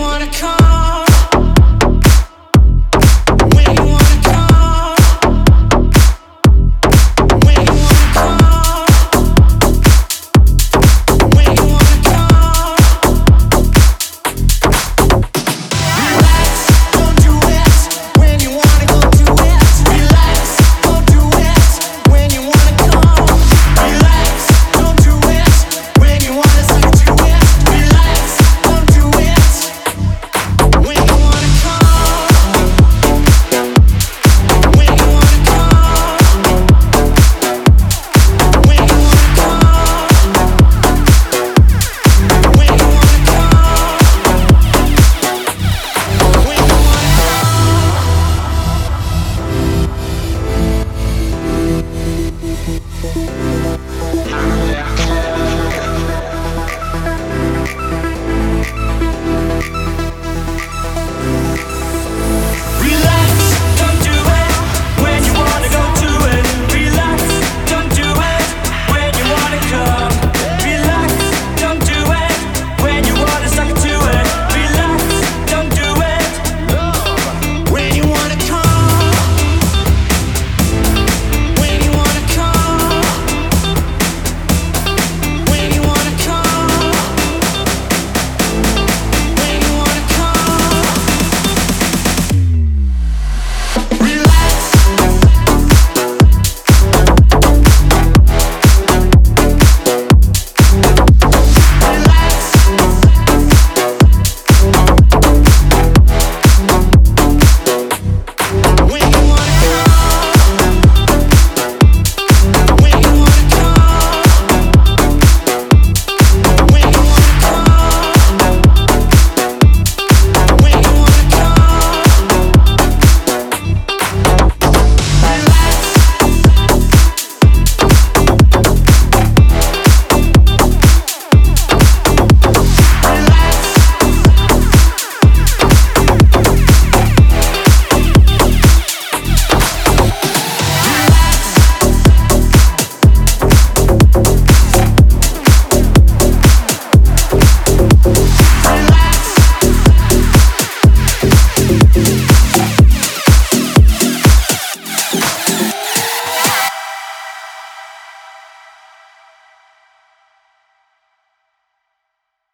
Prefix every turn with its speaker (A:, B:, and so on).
A: wanna come.